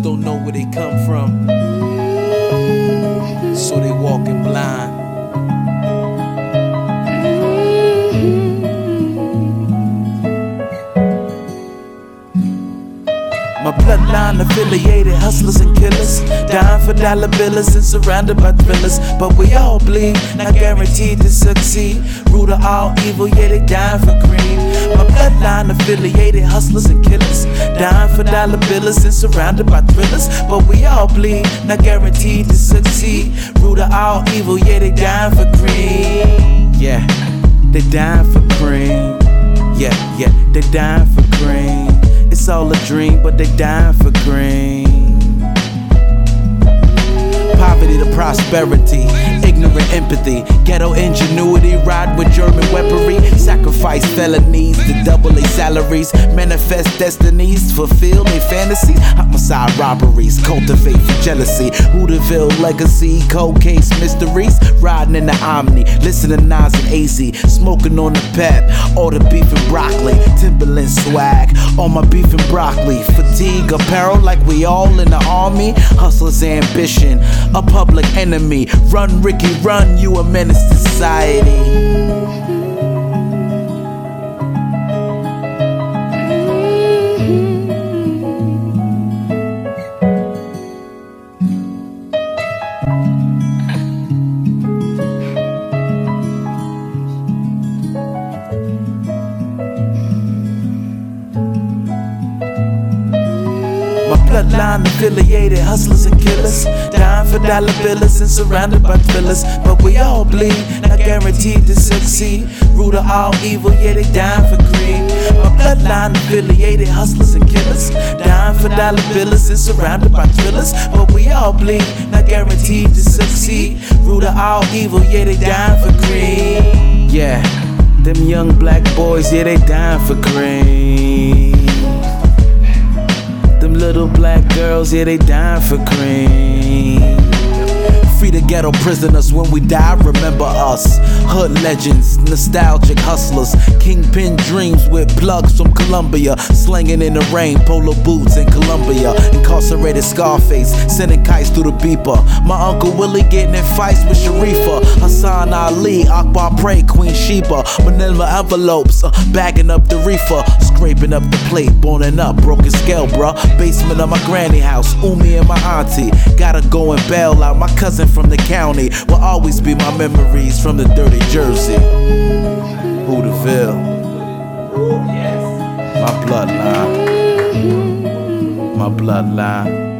don't know where they come from, so they walking blind. My bloodline affiliated hustlers and killers. Dying for dollar billers and surrounded by thrillers. But we all bleed, not guaranteed to succeed. Root of all evil, yeah, they dying for greed. My bloodline affiliated hustlers and killers. Dying for dollar billers and surrounded by thrillers. But we all bleed, not guaranteed to succeed. Root of all evil, yeah, they dying for greed. Yeah, they dying for cream. Yeah, yeah, they dying for cream. It's all a dream, but they dying for green. Poverty to prosperity, ignorant empathy, ghetto ingenuity, ride sacrifice felonies to double their salaries, manifest destinies, fulfill their fantasies, homicide robberies, cultivate for jealousy, Hooterville legacy, cold case mysteries, riding in the Omni, listening to Nas and AZ, smoking on the pep, all the beef and broccoli, Timberland swag, all my beef and broccoli, fatigue apparel like we all in the army, hustlers ambition, a public enemy, run Ricky, run, you a menace to society. Bloodline affiliated hustlers and killers. Dollar billers and surrounded by thrillers. But we all bleed, not guaranteed to succeed. Root of all evil, yeah, they dying for greed. My bloodline affiliated hustlers and killers. Dying for dollar billers and surrounded by thrillers. But we all bleed, not guaranteed to succeed. Root of all evil, yeah, they dying for greed. Yeah, them young black boys, yeah, they dying for cream. Little black girls, yeah, they dying for cream. Free the ghetto prisoners when we die, remember us. Hood legends, nostalgic hustlers, kingpin dreams with plugs from Colombia. slanging in the rain, polo boots in Colombia. Incarcerated Scarface, sending kites through the beeper. My uncle Willie getting in fights with Sharifa. Hassan Ali, Akbar Prey, Queen Sheba. Manila envelopes, uh, bagging up the reefer. Scraping up the plate, boning up, broken scale, bruh. Basement of my granny house, Umi and my auntie. Gotta go and bail out my cousin from the county. Will always be my memories from the dirty Jersey. Hooterville. My bloodline. My bloodline.